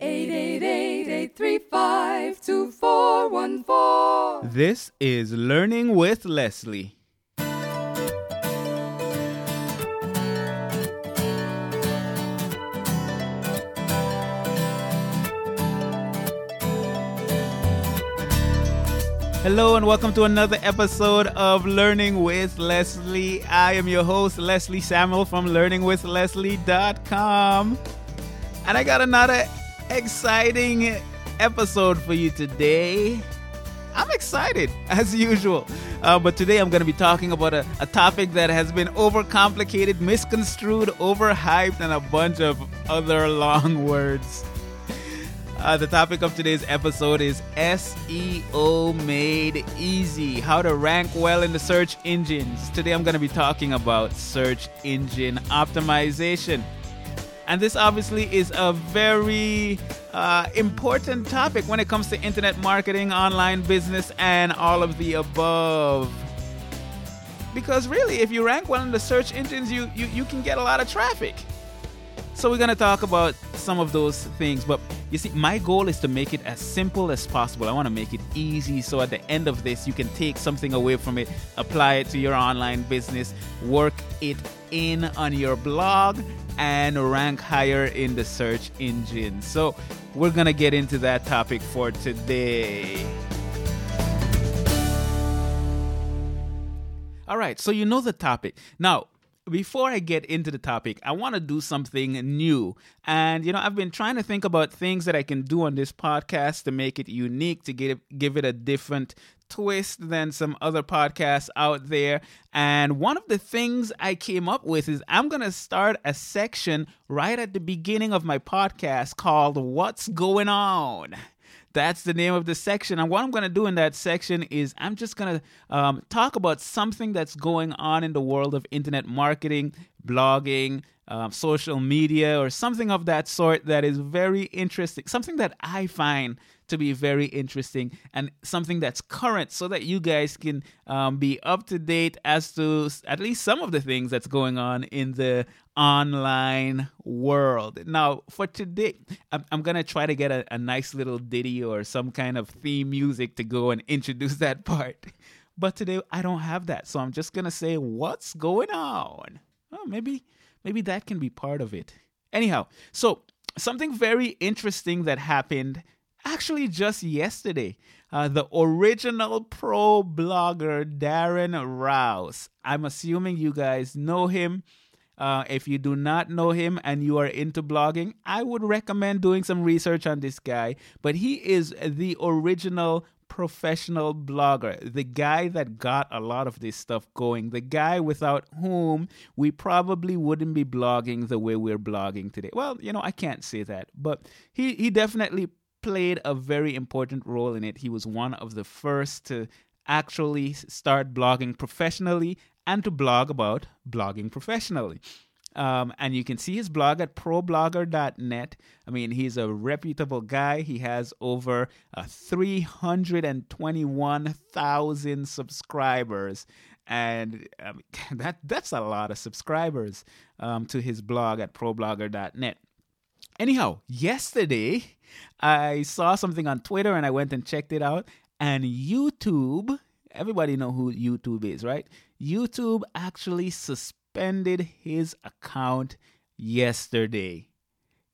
888-835-2414. This is Learning with Leslie. Hello and welcome to another episode of Learning with Leslie. I am your host, Leslie Samuel from learningwithleslie.com. And I got another exciting episode for you today. I'm excited, as usual. Uh, but today I'm going to be talking about a, a topic that has been overcomplicated, misconstrued, overhyped, and a bunch of other long words. Uh, the topic of today's episode is SEO Made Easy How to Rank Well in the Search Engines. Today I'm going to be talking about search engine optimization. And this obviously is a very uh, important topic when it comes to internet marketing, online business, and all of the above. Because really, if you rank well in the search engines, you, you, you can get a lot of traffic. So we're going to talk about some of those things. But you see, my goal is to make it as simple as possible. I want to make it easy so at the end of this, you can take something away from it, apply it to your online business, work it in on your blog, and rank higher in the search engine. So we're going to get into that topic for today. All right, so you know the topic. Now, before I get into the topic, I want to do something new. And, you know, I've been trying to think about things that I can do on this podcast to make it unique, to give, give it a different twist than some other podcasts out there. And one of the things I came up with is I'm going to start a section right at the beginning of my podcast called What's Going On. That's the name of the section. And what I'm going to do in that section is I'm just going to um, talk about something that's going on in the world of internet marketing, blogging, um, social media, or something of that sort that is very interesting, something that I find to be very interesting and something that's current so that you guys can um, be up to date as to at least some of the things that's going on in the online world. Now, for today, I'm, I'm going to try to get a, a nice little ditty or some kind of theme music to go and introduce that part. But today, I don't have that. So I'm just going to say, what's going on? Well, maybe, maybe that can be part of it. Anyhow, so something very interesting that happened actually just yesterday. Uh, the original pro blogger Darren Rowse. I'm assuming you guys know him. Uh, if you do not know him and you are into blogging, I would recommend doing some research on this guy. But he is the original professional blogger, the guy that got a lot of this stuff going, the guy without whom we probably wouldn't be blogging the way we're blogging today. Well, you know, I can't say that, but he, he definitely played a very important role in it. He was one of the first to actually start blogging professionally and to blog about blogging professionally. Um, and you can see his blog at problogger.net. I mean, he's a reputable guy. He has over uh, 321,000 subscribers. And um, that that's a lot of subscribers um, to his blog at problogger.net. Anyhow, yesterday I saw something on Twitter and I went and checked it out. And YouTube, everybody know who YouTube is, right? YouTube actually suspended his account yesterday.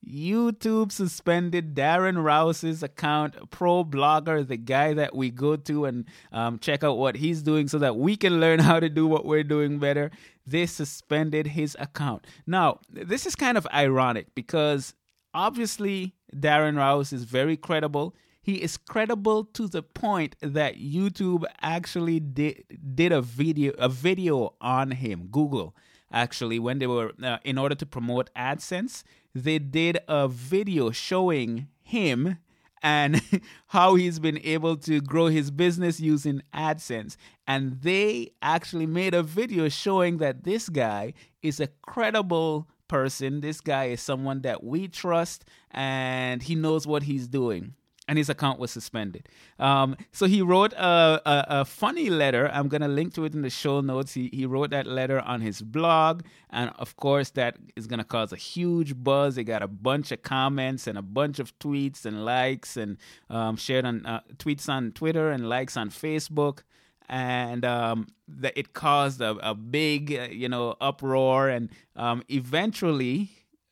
YouTube suspended Darren Rowse's account, pro blogger, the guy that we go to and um, check out what he's doing so that we can learn how to do what we're doing better. They suspended his account. Now, this is kind of ironic because obviously Darren Rowse is very credible. He is credible to the point that YouTube actually did did a video a video on him. Google actually when they were uh, in order to promote AdSense, they did a video showing him and how he's been able to grow his business using AdSense. And they actually made a video showing that this guy is a credible person. This guy is someone that we trust and he knows what he's doing. And his account was suspended. Um, so he wrote a, a, a, funny letter. I'm going to link to it in the show notes. He, he wrote that letter on his blog. And of course, that is going to cause a huge buzz. It got a bunch of comments and a bunch of tweets and likes and um, shared on uh, tweets on Twitter and likes on Facebook. And um, it caused a, a big, uh, you know, uproar. And um, eventually,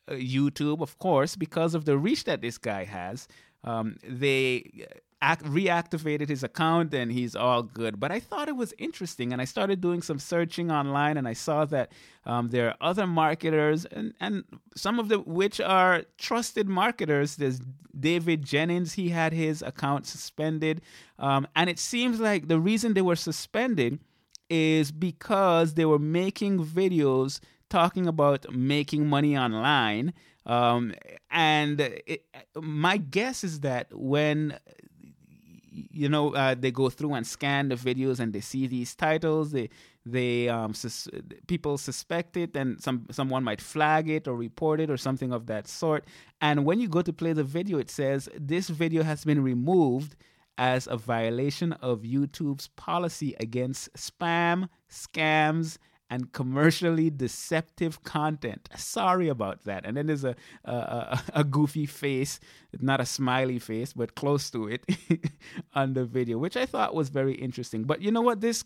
uh, YouTube, of course, because of the reach that this guy has, um, they act, reactivated his account and he's all good. But I thought it was interesting, and I started doing some searching online, and I saw that um, there are other marketers, and, and some of the which are trusted marketers. There's David Jennings; he had his account suspended, um, and it seems like the reason they were suspended is because they were making videos talking about making money online um, and it, my guess is that when you know uh, they go through and scan the videos and they see these titles, they they um, sus- people suspect it and some someone might flag it or report it or something of that sort. And when you go to play the video, it says this video has been removed as a violation of YouTube's policy against spam, scams, and commercially deceptive content. Sorry about that. And then there's a a, a goofy face, not a smiley face, but close to it on the video, which I thought was very interesting. But you know what? This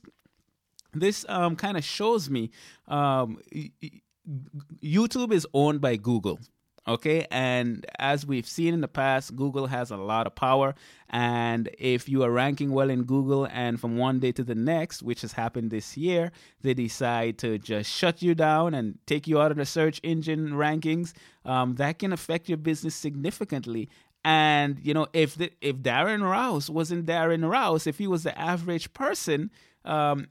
this um, kind of shows me um, YouTube is owned by Google. Okay, and as we've seen in the past, Google has a lot of power. And if you are ranking well in Google, and from one day to the next, which has happened this year, they decide to just shut you down and take you out of the search engine rankings, um, that can affect your business significantly. And you know, if the, if Darren Rowse wasn't Darren Rowse, if he was the average person, um,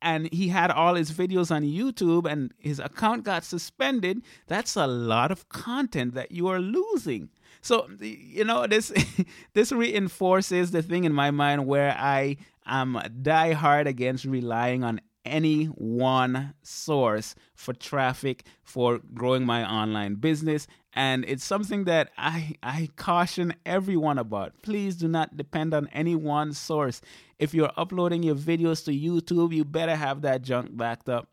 and he had all his videos on YouTube and his account got suspended, that's a lot of content that you are losing. So, you know, this this reinforces the thing in my mind where I am die hard against relying on any one source for traffic for growing my online business and it's something that I I caution everyone about. Please do not depend on any one source. If you're uploading your videos to YouTube, you better have that junk backed up.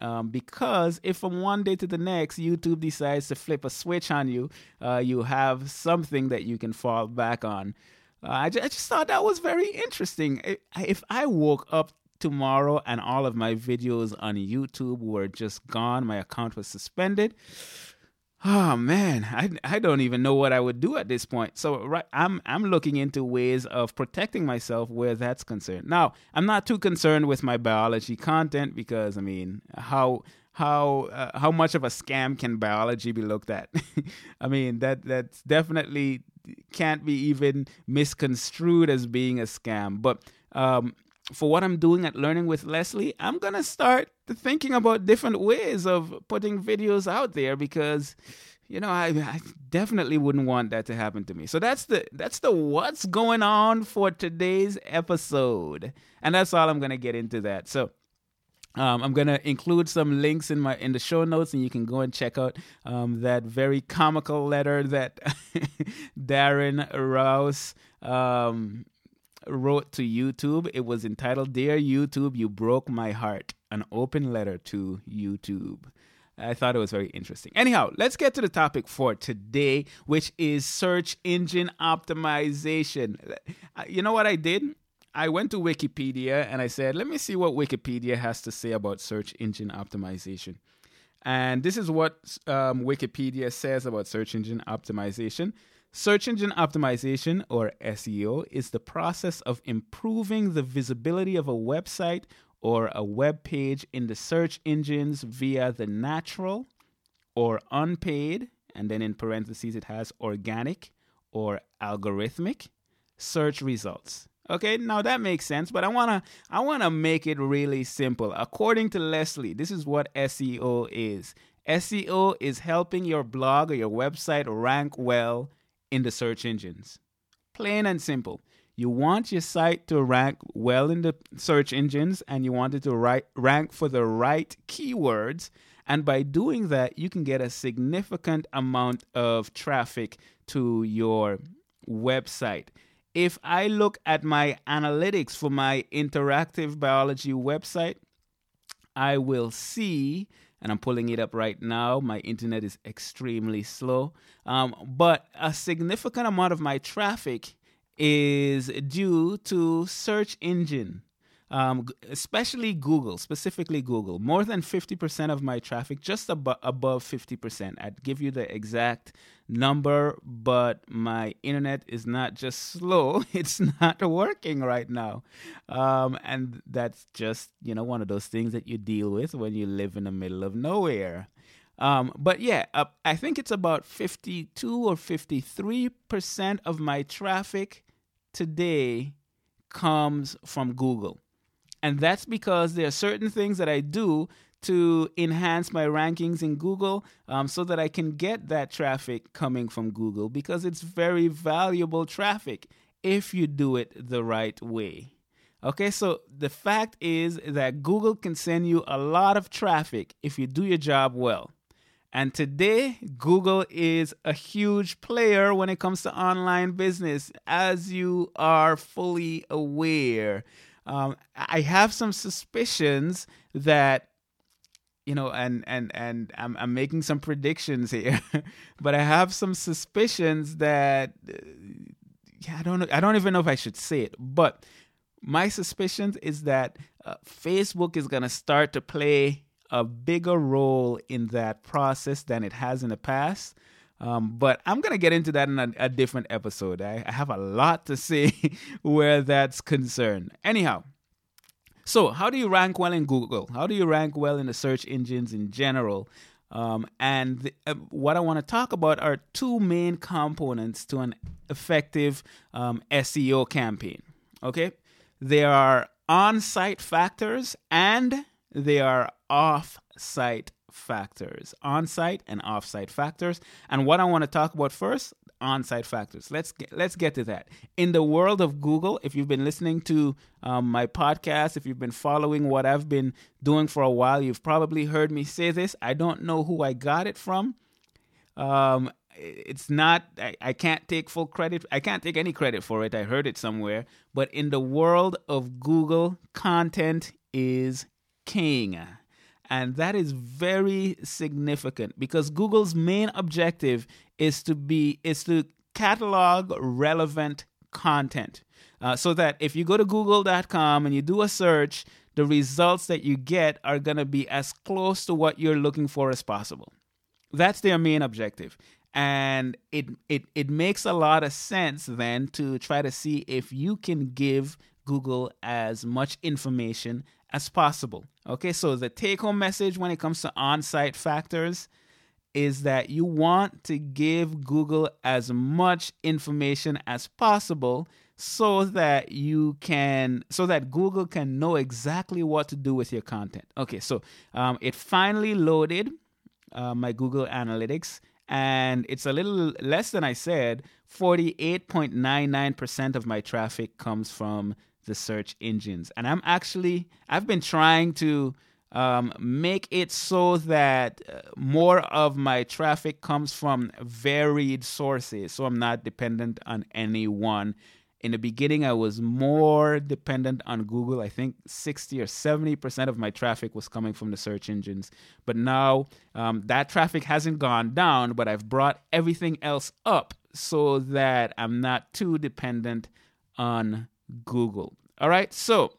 Um, because if from one day to the next YouTube decides to flip a switch on you, uh, you have something that you can fall back on. Uh, I, just, I, just, thought that was very interesting. If I woke up tomorrow and all of my videos on YouTube were just gone, my account was suspended, Oh man, I, I don't even know what I would do at this point. So right, I'm I'm looking into ways of protecting myself where that's concerned. Now, I'm not too concerned with my biology content because I mean, how how uh, how much of a scam can biology be looked at? I mean, that that's definitely can't be even misconstrued as being a scam. But um, for what I'm doing at Learning with Leslie, I'm going to start thinking about different ways of putting videos out there because you know, I, I, definitely wouldn't want that to happen to me. So that's the that's the what's going on for today's episode, and that's all I'm gonna get into that. So. Um, I'm gonna include some links in my in the show notes, and you can go and check out um, that very comical letter that Darren Rowse um, wrote to YouTube. It was entitled Dear YouTube, You Broke My Heart, an open letter to YouTube. I thought it was very interesting. Anyhow, let's get to the topic for today, which is search engine optimization. Uh, you know what I did? I went to Wikipedia and I said, let me see what Wikipedia has to say about search engine optimization. And this is what um, Wikipedia says about search engine optimization. Search engine optimization, or SEO, is the process of improving the visibility of a website or a web page in the search engines via the natural or unpaid, and then in parentheses it has organic or algorithmic search results. Okay, now that makes sense, but I wanna I wanna make it really simple. According to Leslie, this is what SEO is. SEO is helping your blog or your website rank well in the search engines. Plain and simple. You want your site to rank well in the search engines and you want it to rank for the right keywords. And by doing that, you can get a significant amount of traffic to your website. if I look at my analytics for my interactive biology website, I will see, and I'm pulling it up right now. My internet is extremely slow, um, but a significant amount of my traffic is due to search engine um, especially Google, specifically Google. More than 50% of my traffic, just ab- above 50%. I'd give you the exact number, but my internet is not just slow, it's not working right now. Um, and that's just, you know, one of those things that you deal with when you live in the middle of nowhere. Um, but yeah, uh, I think it's about 52 or 53% of my traffic today comes from Google. And that's because there are certain things that I do to enhance my rankings in Google um, so that I can get that traffic coming from Google because it's very valuable traffic if you do it the right way. Okay, so the fact is that Google can send you a lot of traffic if you do your job well. And today, Google is a huge player when it comes to online business, as you are fully aware. Um, I have some suspicions that you know, and and and I'm I'm making some predictions here, but I have some suspicions that uh, yeah, I don't know, I don't even know if I should say it, but my suspicions is that uh, Facebook is going to start to play a bigger role in that process than it has in the past. Um, but I'm going to get into that in a, a different episode. I, I have a lot to say where that's concerned. Anyhow, so, how do you rank well in Google? How do you rank well in the search engines in general? Um, and the, uh, what I want to talk about are two main components to an effective um, SEO campaign. Okay, there are on site factors and there are off site factors. On site and off site factors. And what I want to talk about first on-site factors. Let's get, let's get to that. In the world of Google, if you've been listening to um, my podcast, if you've been following what I've been doing for a while, you've probably heard me say this. I don't know who I got it from. Um, it's not. I, I can't take full credit. I can't take any credit for it. I heard it somewhere. But in the world of Google, content is king. And that is very significant because Google's main objective is to be is to catalog relevant content. Uh, so that if you go to google.com and you do a search, the results that you get are going to be as close to what you're looking for as possible. That's their main objective. And it, it, it makes a lot of sense then to try to see if you can give Google as much information as possible. Okay, so the take home message when it comes to on site factors is that you want to give Google as much information as possible so that you can so that Google can know exactly what to do with your content. Okay, so um, it finally loaded uh, my Google Analytics, and it's a little less than I said. Forty-eight point nine nine percent of my traffic comes from the search engines. And I'm actually, I've been trying to um, make it so that uh, more of my traffic comes from varied sources. So I'm not dependent on any one. In the beginning, I was more dependent on Google. I think 60 or 70% of my traffic was coming from the search engines. But now um, that traffic hasn't gone down, but I've brought everything else up so that I'm not too dependent on Google. All right, so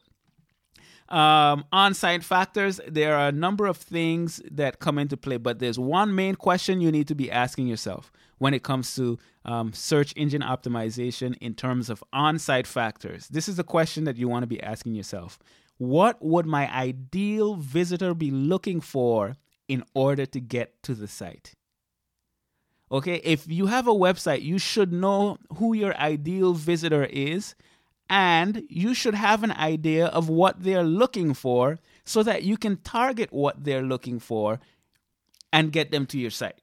um, on site factors, there are a number of things that come into play, but there's one main question you need to be asking yourself when it comes to um, search engine optimization in terms of on site factors. This is a question that you want to be asking yourself. What would my ideal visitor be looking for in order to get to the site? Okay, if you have a website, you should know who your ideal visitor is and you should have an idea of what they're looking for so that you can target what they're looking for and get them to your site.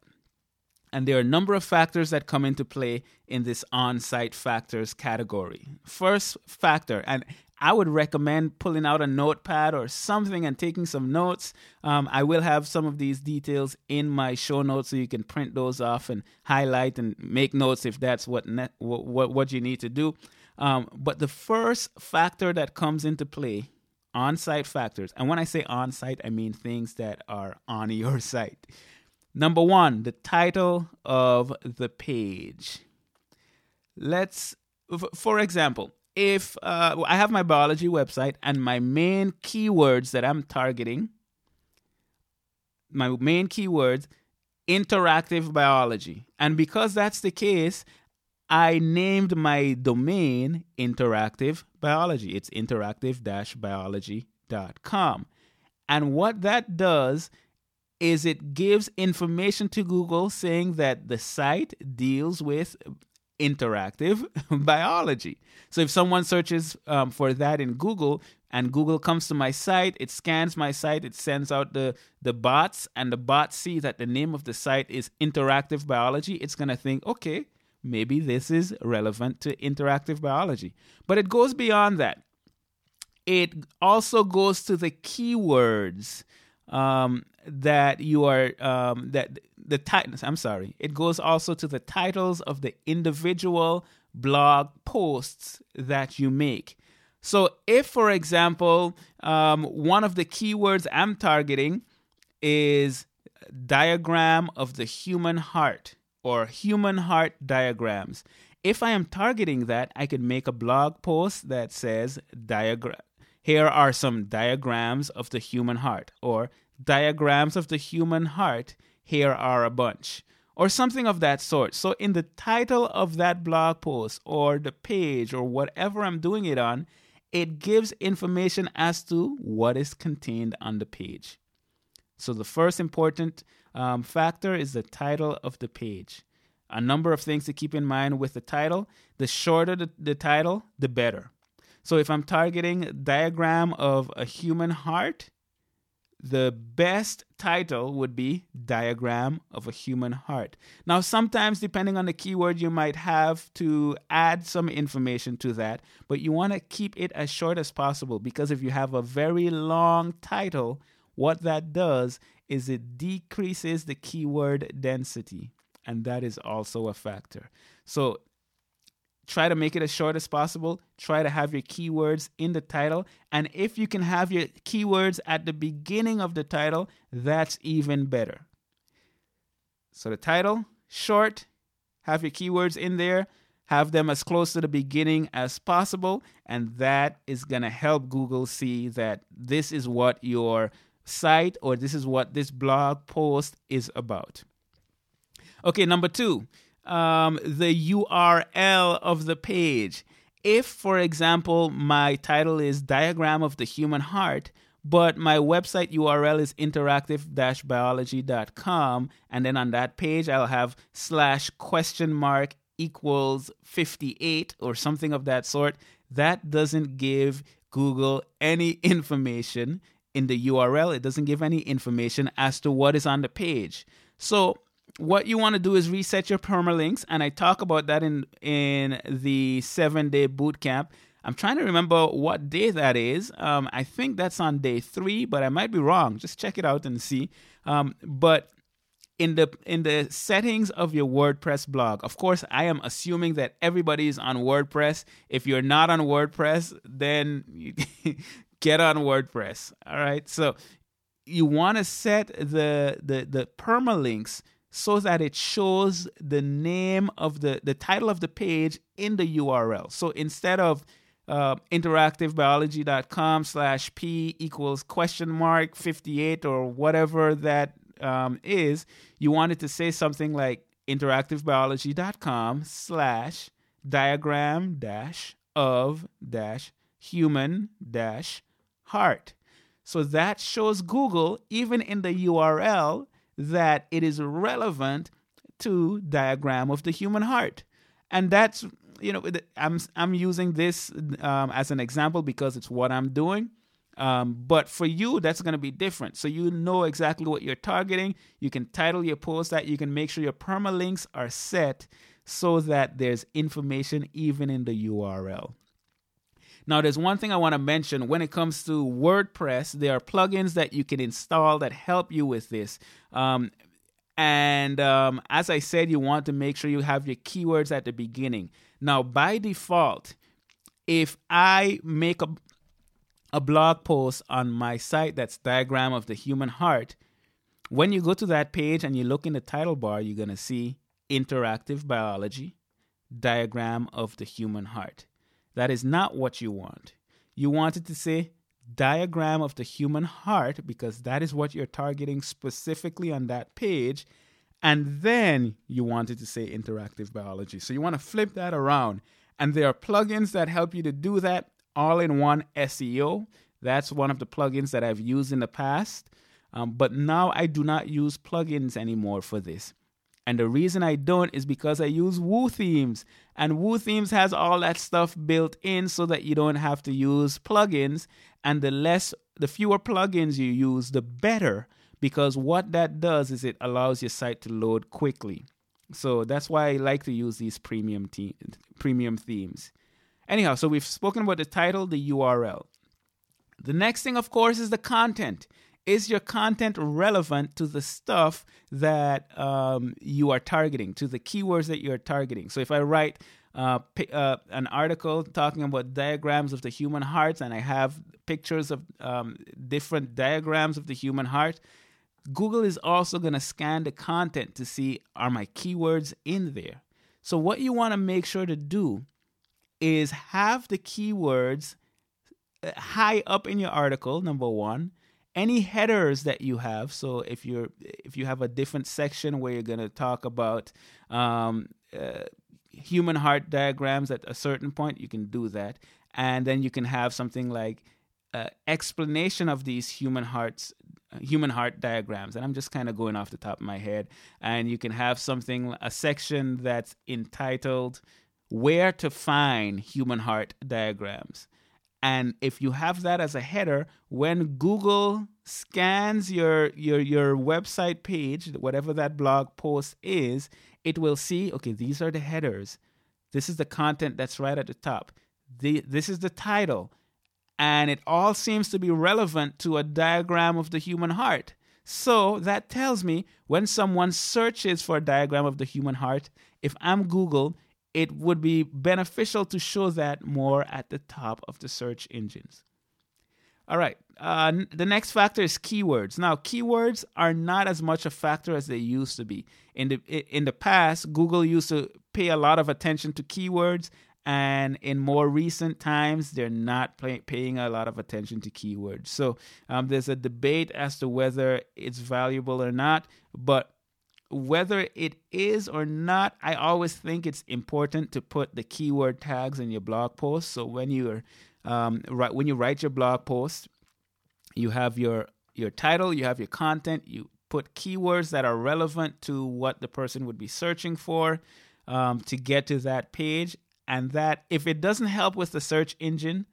And there are a number of factors that come into play in this on site factors category. First factor, and I would recommend pulling out a notepad or something and taking some notes. Um, I will have some of these details in my show notes so you can print those off and highlight and make notes if that's what, ne- what, what you need to do. Um, but the first factor that comes into play, on site factors, and when I say on site, I mean things that are on your site. Number one, the title of the page. Let's, for example, if uh, I have my biology website and my main keywords that I'm targeting, my main keywords, interactive biology. And because that's the case, I named my domain interactive biology. It's interactive biology.com. And what that does is it gives information to Google saying that the site deals with interactive biology. So if someone searches um, for that in Google and Google comes to my site, it scans my site, it sends out the, the bots, and the bots see that the name of the site is interactive biology, it's going to think, okay, maybe this is relevant to interactive biology. But it goes beyond that. It also goes to the keywords um, that you are um, that the titles. I'm sorry. It goes also to the titles of the individual blog posts that you make. So, if, for example, um, one of the keywords I'm targeting is diagram of the human heart or human heart diagrams, if I am targeting that, I could make a blog post that says diagram. Here are some diagrams of the human heart, or diagrams of the human heart. Here are a bunch or something of that sort. So, in the title of that blog post or the page or whatever I'm doing it on, it gives information as to what is contained on the page. So, the first important um, factor is the title of the page. A number of things to keep in mind with the title. The shorter the, the title, the better. So, if I'm targeting diagram of a human heart, the best title would be Diagram of a Human Heart. Now, sometimes, depending on the keyword, you might have to add some information to that, but you want to keep it as short as possible because if you have a very long title, what that does is it decreases the keyword density, and that is also a factor. So, Try to make it as short as possible. Try to have your keywords in the title. And if you can have your keywords at the beginning of the title, that's even better. So the title, short, have your keywords in there, have them as close to the beginning as possible, and that is going to help Google see that this is what your site or this is what this blog post is about. Okay, number two, um, the URL of the page. If, for example, my title is Diagram of the Human Heart, but my website URL is interactive biology.com, and then on that page I'll have slash question mark equals 58 or something of that sort, that doesn't give Google any information in the URL. It doesn't give any information as to what is on the page. So what you want to do is reset your permalinks, and I talk about that in in the seven day boot camp. I'm trying to remember what day that is. Um, I think that's on day three, but I might be wrong. Just check it out and see. Um, but in the in the settings of your WordPress blog, of course, I am assuming that everybody is on WordPress. If you're not on WordPress, then get on WordPress. All right. So you want to set the the the permalinks so that it shows the name of the, the title of the page in the URL. So instead of uh, interactivebiology.com slash p equals question mark 58 or whatever that um, is, you wanted to say something like interactivebiology.com slash diagram dash of dash human dash heart. So that shows Google, even in the URL, that it is relevant to diagram of the human heart. And that's you know i'm i'm using this um, as an example because it's what i'm doing. Um, but for you that's going to be different. So you know exactly what you're targeting. You can title your post that. You can make sure your permalinks are set so that there's information even in the url now, there's one thing I want to mention when it comes to WordPress. There are plugins that you can install that help you with this. Um, and um, as I said, you want to make sure you have your keywords at the beginning. Now, by default, if I make a a blog post on my site that's diagram of the human heart, when you go to that page and you look in the title bar, you're going to see interactive biology, diagram of the human heart. That is not what you want. You wanted to say diagram of the human heart because that is what you're targeting specifically on that page. And then you wanted to say interactive biology. So you want to flip that around. And there are plugins that help you to do that all in one SEO. That's one of the plugins that I've used in the past. Um, but now I do not use plugins anymore for this. And the reason I don't is because I use Woo Themes. And Woo Themes has all that stuff built in so that you don't have to use plugins. And the less, the fewer plugins you use, the better. Because what that does is it allows your site to load quickly. So that's why I like to use these premium te- premium themes. Anyhow, so we've spoken about the title, the URL. The next thing, of course, is the content is your content relevant to the stuff that um, you are targeting, to the keywords that you're targeting? So if I write uh, uh, an article talking about diagrams of the human heart and I have pictures of um, different diagrams of the human heart, Google is also going to scan the content to see are my keywords in there. So, what you want to make sure to do is have the keywords uh, high up in your article, number one any headers that you have so if you're if you have a different section where you're going to talk about um, uh, human heart diagrams at a certain point you can do that. And then you can have something like uh, explanation of these human hearts human heart diagrams. And i'm just kind of going off the top of my head. And you can have something a section that's entitled where to find human heart diagrams and if you have that as a header, when Google scans your your your website page, whatever that blog post is, it will see, okay, these are the headers. This is the content that's right at the top. The, this is the title. And it all seems to be relevant to a diagram of the human heart. So that tells me when someone searches for a diagram of the human heart, if I'm Google, it would be beneficial to show that more at the top of the search engines. All right. Uh, the next factor is keywords. Now, keywords are not as much a factor as they used to be. In the in the past, Google used to pay a lot of attention to keywords, and in more recent times, they're not pay, paying a lot of attention to keywords. So um, there's a debate as to whether it's valuable or not. But whether it is or not, I always think it's important to put the keyword tags in your blog post. So when you're um, when you write your blog post, you have your your title, you have your content, you put keywords that are relevant to what the person would be searching for um, to get to that page. And that if it doesn't help with the search engine,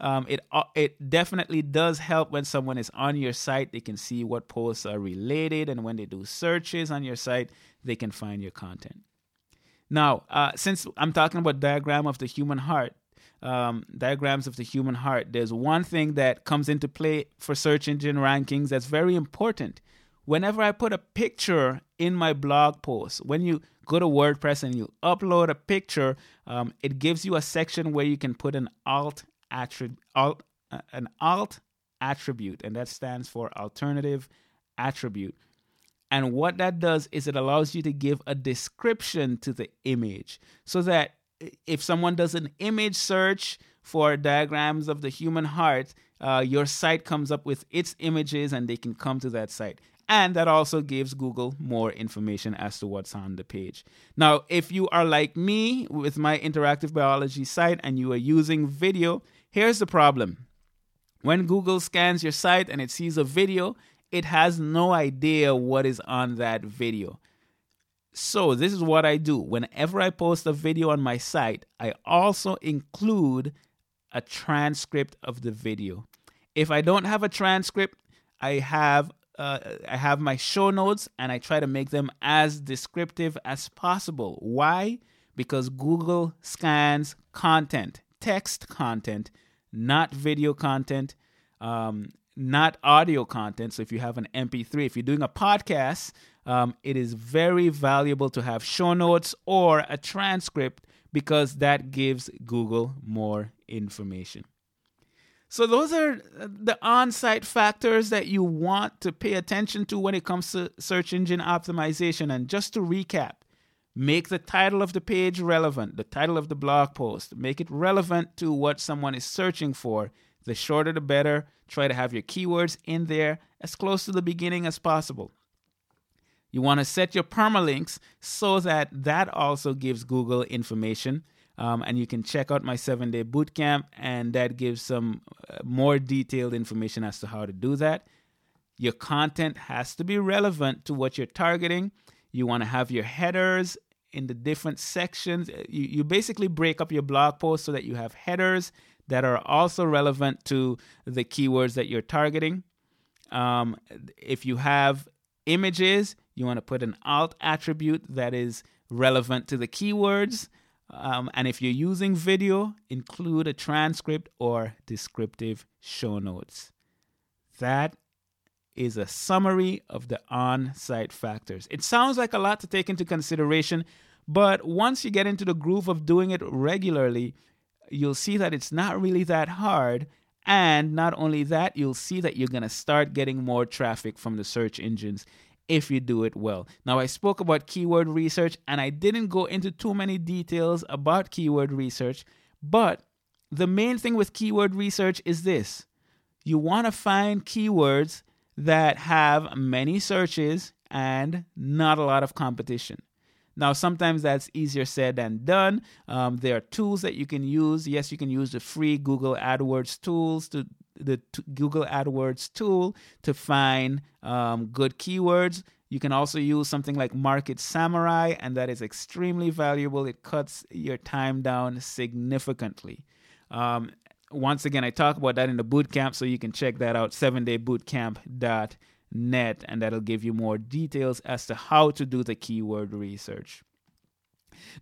um, it uh, it definitely does help when someone is on your site. They can see what posts are related, and when they do searches on your site, they can find your content. Now, uh, since I'm talking about diagram of the human heart, um, diagrams of the human heart, there's one thing that comes into play for search engine rankings that's very important. Whenever I put a picture in my blog post, when you go to WordPress and you upload a picture, um, it gives you a section where you can put an alt attribute, uh, an alt attribute, and that stands for alternative attribute. And what that does is it allows you to give a description to the image so that if someone does an image search for diagrams of the human heart, uh, your site comes up with its images and they can come to that site. And that also gives Google more information as to what's on the page. Now, if you are like me with my interactive biology site and you are using video, Here's the problem when Google scans your site and it sees a video, it has no idea what is on that video. So, this is what I do. Whenever I post a video on my site, I also include a transcript of the video. If I don't have a transcript, I have uh, I have my show notes and I try to make them as descriptive as possible. Why? Because Google scans content text content, not video content, um, not audio content. So if you have an MP3, if you're doing a podcast, um, it is very valuable to have show notes or a transcript because that gives Google more information. So, those are the on site factors that you want to pay attention to when it comes to search engine optimization. And just to recap, make the title of the page relevant, the title of the blog post, make it relevant to what someone is searching for. The shorter, the better. Try to have your keywords in there as close to the beginning as possible. You want to set your permalinks so that that also gives Google information. Um, and you can check out my seven day bootcamp, and that gives some uh, more detailed information as to how to do that. Your content has to be relevant to what you're targeting. You want to have your headers in the different sections. Uh, you, you basically break up your blog post so that you have headers that are also relevant to the keywords that you're targeting. Um, if you have images, you want to put an alt attribute that is relevant to the keywords. Um, and if you're using video, include a transcript or descriptive show notes. That is a summary of the on site factors. It sounds like a lot to take into consideration, but once you get into the groove of doing it regularly, you'll see that it's not really that hard. And not only that, you'll see that you're going to start getting more traffic from the search engines if you do it well. Now, I spoke about keyword research and I didn't go into too many details about keyword research, but the main thing with keyword research is this you want to find keywords that have many searches and not a lot of competition. Now, sometimes that's easier said than done. Um, there are tools that you can use. Yes, you can use the free Google AdWords tools to the t- Google AdWords tool to find um, good keywords. You can also use something like Market Samurai, and that is extremely valuable. It cuts your time down significantly. Um, once again, I talk about that in the bootcamp, so you can check that out, 7daybootcamp.net, and that'll give you more details as to how to do the keyword research.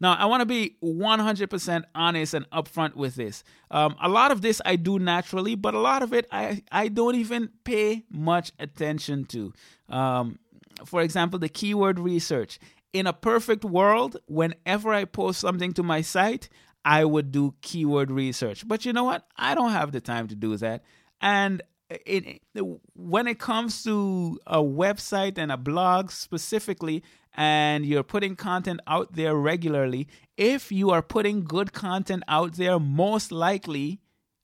Now, I want to be 100% honest and upfront with this. Um, a lot of this I do naturally, but a lot of it I, I don't even pay much attention to. Um, for example, the keyword research. In a perfect world, whenever I post something to my site, I would do keyword research. But you know what? I don't have the time to do that. And it, it, when it comes to a website and a blog specifically, and you're putting content out there regularly, if you are putting good content out there, most likely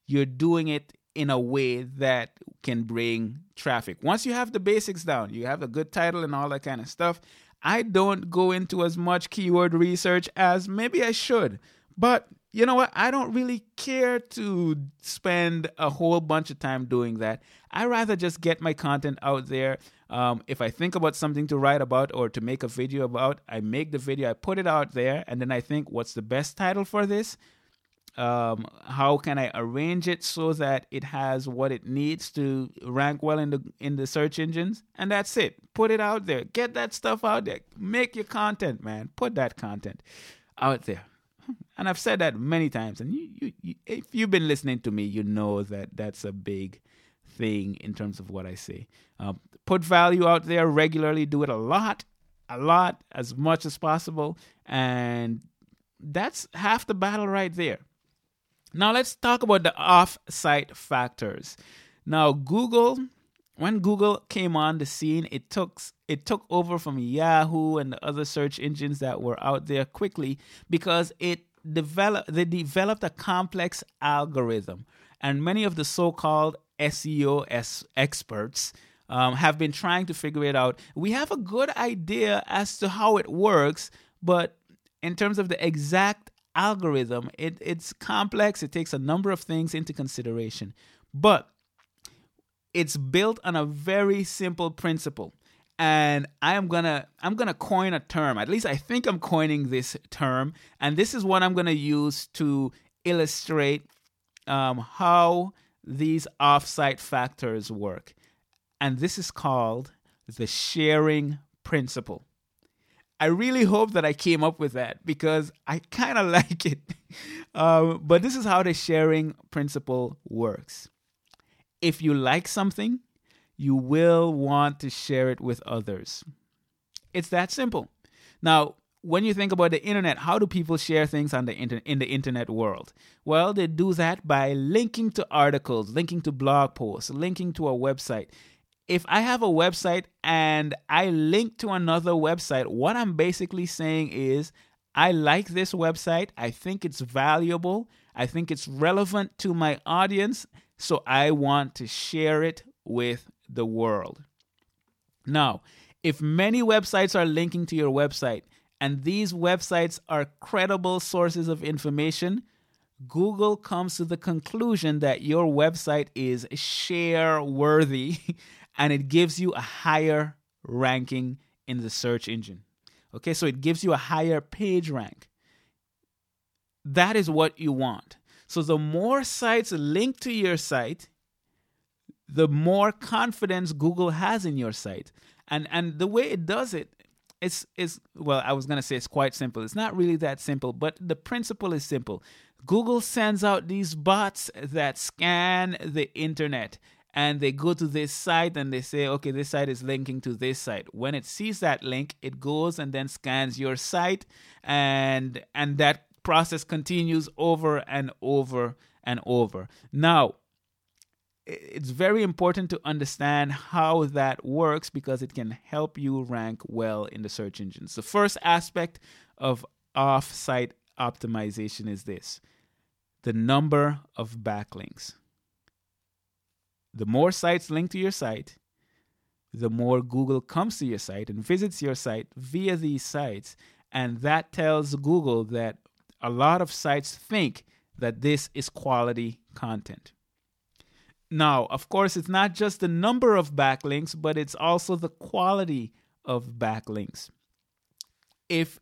you're doing it in a way that can bring traffic. Once you have the basics down, you have a good title and all that kind of stuff. I don't go into as much keyword research as maybe I should. But you know what? I don't really care to spend a whole bunch of time doing that. I rather just get my content out there. Um, if I think about something to write about or to make a video about, I make the video, I put it out there, and then I think, what's the best title for this? Um, how can I arrange it so that it has what it needs to rank well in the in the search engines? And that's it. Put it out there. Get that stuff out there. Make your content, man. Put that content out there and I've said that many times. And you, you, you, if you've been listening to me, you know that that's a big thing in terms of what I say. Um, put value out there regularly. Do it a lot, a lot, as much as possible, and that's half the battle right there. Now let's talk about the off-site factors. Now Google when Google came on the scene, it took it took over from Yahoo and the other search engines that were out there quickly because it developed they developed a complex algorithm, and many of the so-called SEO experts um, have been trying to figure it out. We have a good idea as to how it works, but in terms of the exact algorithm, it, it's complex. It takes a number of things into consideration, but it's built on a very simple principle and i am gonna i'm gonna coin a term. At least i think i'm coining this term. And this is what i'm gonna use to illustrate um, how these offsite factors work. And this is called the sharing principle. I really hope that i came up with that because i kind of like it. Um, but this is how the sharing principle works. If you like something, you will want to share it with others. It's that simple. Now, when you think about the internet, how do people share things on the inter- in the internet world? Well, they do that by linking to articles, linking to blog posts, linking to a website. If I have a website and I link to another website, what I'm basically saying is I like this website. I think it's valuable. I think it's relevant to my audience. So I want to share it with the world. Now, if many websites are linking to your website and these websites are credible sources of information, Google comes to the conclusion that your website is share worthy and it gives you a higher ranking in the search engine. Okay, so it gives you a higher page rank. That is what you want. So the more sites link to your site, the more confidence Google has in your site. And and the way it does it it's is well, I was gonna say it's quite simple. It's not really that simple, but the principle is simple. Google sends out these bots that scan the internet and they go to this site and they say, okay, this site is linking to this site. When it sees that link, it goes and then scans your site, and and that process continues over and over and over. Now, it's very important to understand how that works because it can help you rank well in the search engines. The first aspect of off site optimization is this the number of backlinks the more sites link to your site, the more Google comes to your site and visits your site via these sites. And that tells Google that a lot of sites think that this is quality content. Now, of course, it's not just the number of backlinks, but it's also the quality of backlinks. If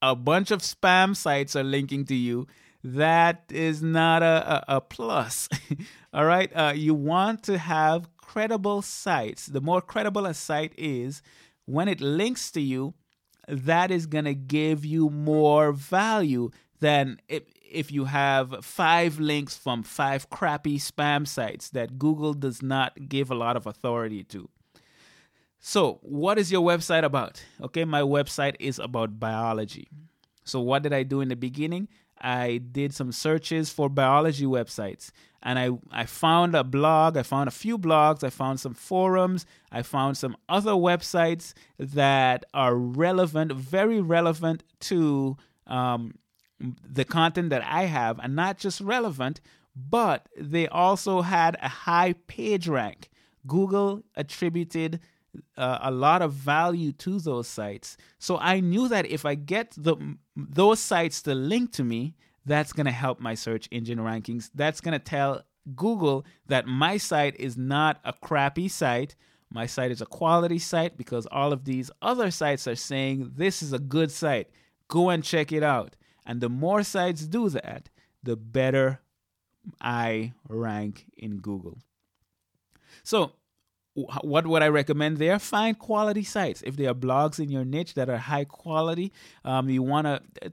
a bunch of spam sites are linking to you, that is not a, a, a plus. All right. Uh, you want to have credible sites. The more credible a site is, when it links to you, that is going to give you more value than if, if you have five links from five crappy spam sites that Google does not give a lot of authority to. So, what is your website about? Okay, my website is about biology. So, what did I do in the beginning? I did some searches for biology websites and I, I found a blog, I found a few blogs, I found some forums, I found some other websites that are relevant, very relevant to um, the content that I have, and not just relevant, but they also had a high page rank. Google attributed uh, a lot of value to those sites. So I knew that if I get the those sites to link to me, that's going to help my search engine rankings. That's going to tell Google that my site is not a crappy site. My site is a quality site because all of these other sites are saying this is a good site. Go and check it out. And the more sites do that, the better I rank in Google. So, what would I recommend there? Find quality sites. If there are blogs in your niche that are high quality, um, you want to uh,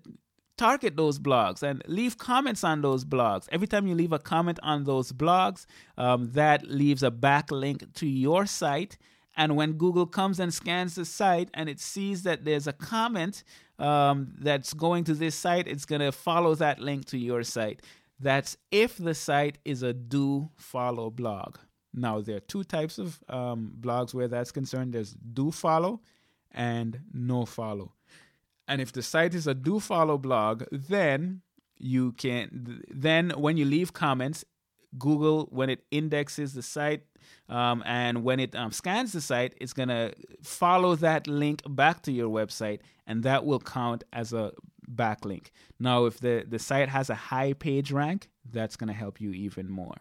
target those blogs and leave comments on those blogs. Every time you leave a comment on those blogs, um, that leaves a backlink to your site. And when Google comes and scans the site and it sees that there's a comment um, that's going to this site, it's going to follow that link to your site. That's if the site is a do follow blog. Now, there are two types of um, blogs where that's concerned there's do follow and no follow. And if the site is a do follow blog, then you can, then when you leave comments, Google, when it indexes the site um, and when it um, scans the site, it's going to follow that link back to your website, and that will count as a backlink. Now, if the, the site has a high page rank, that's going to help you even more.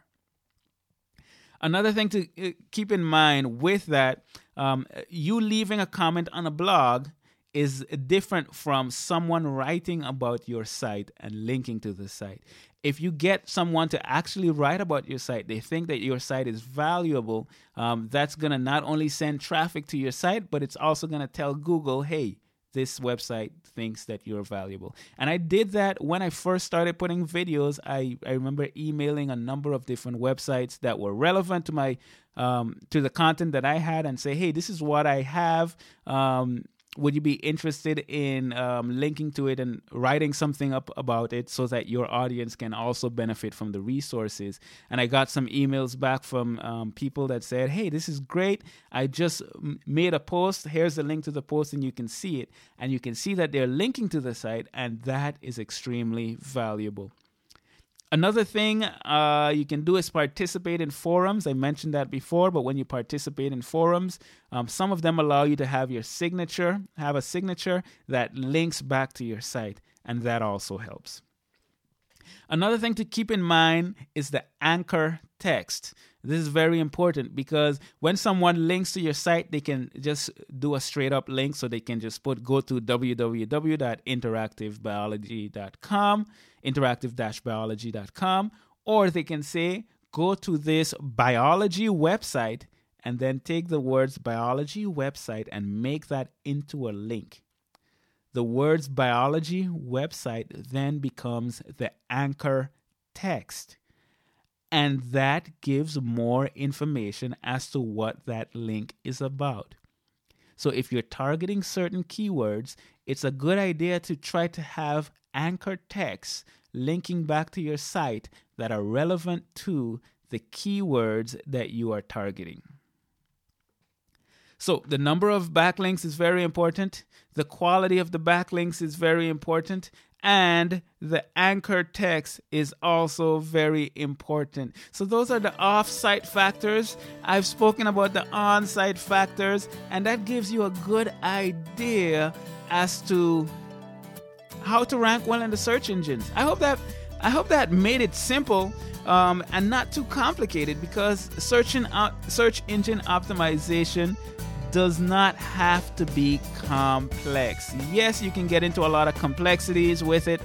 Another thing to uh, keep in mind with that, um, you leaving a comment on a blog is different from someone writing about your site and linking to the site. If you get someone to actually write about your site, they think that your site is valuable, um, that's to not only send traffic to your site, but it's also to tell Google, hey, this website thinks that you're valuable. And I did that when I first started putting videos. I, I remember emailing a number of different websites that were relevant to my um, to the content that I had and say, hey, this is what I have. Um, would you be interested in um, linking to it and writing something up about it so that your audience can also benefit from the resources? And I got some emails back from um, people that said, Hey, this is great. I just made a post. Here's the link to the post, and you can see it. And you can see that they're linking to the site, and that is extremely valuable. Another thing uh, you can do is participate in forums. I mentioned that before, but when you participate in forums, um, some of them allow you to have your signature, have a signature that links back to your site, and that also helps. Another thing to keep in mind is the anchor text. This is very important because when someone links to your site, they can just do a straight up link. So they can just put go to www.interactivebiology.com interactive-biology.com, or they can say, go to this biology website and then take the words biology website and make that into a link. The words biology website then becomes the anchor text. And that gives more information as to what that link is about. So if you're targeting certain keywords, it's a good idea to try to have anchor texts linking back to your site that are relevant to the keywords that you are targeting. So, the number of backlinks is very important, the quality of the backlinks is very important, and the anchor text is also very important. So, those are the off site factors. I've spoken about the on site factors, and that gives you a good idea as to how to rank well in the search engines. I hope that I hope that made it simple um, and not too complicated because searching out search engine optimization does not have to be complex. Yes, you can get into a lot of complexities with it,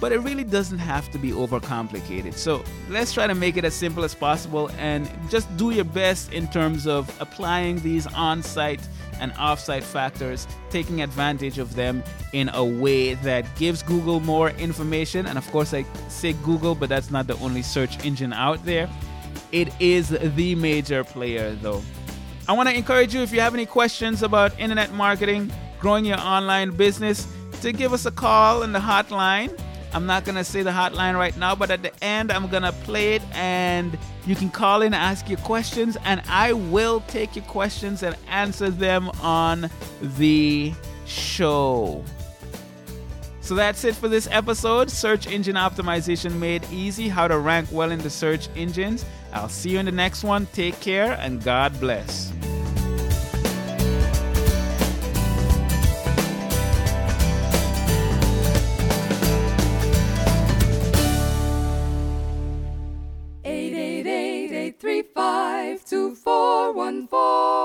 but it really doesn't have to be overcomplicated. So let's try to make it as simple as possible and just do your best in terms of applying these on site and offsite factors, taking advantage of them in a way that gives Google more information. And of course, I say Google, but that's not the only search engine out there. It is the major player, though. I want to encourage you if you have any questions about internet marketing, growing your online business, to give us a call in the hotline I'm not going to say the hotline right now, but at the end, I'm going to play it and you can call in and ask your questions, and I will take your questions and answer them on the show. So that's it for this episode Search Engine Optimization Made Easy How to Rank Well in the Search Engines. I'll see you in the next one. Take care and God bless. one four.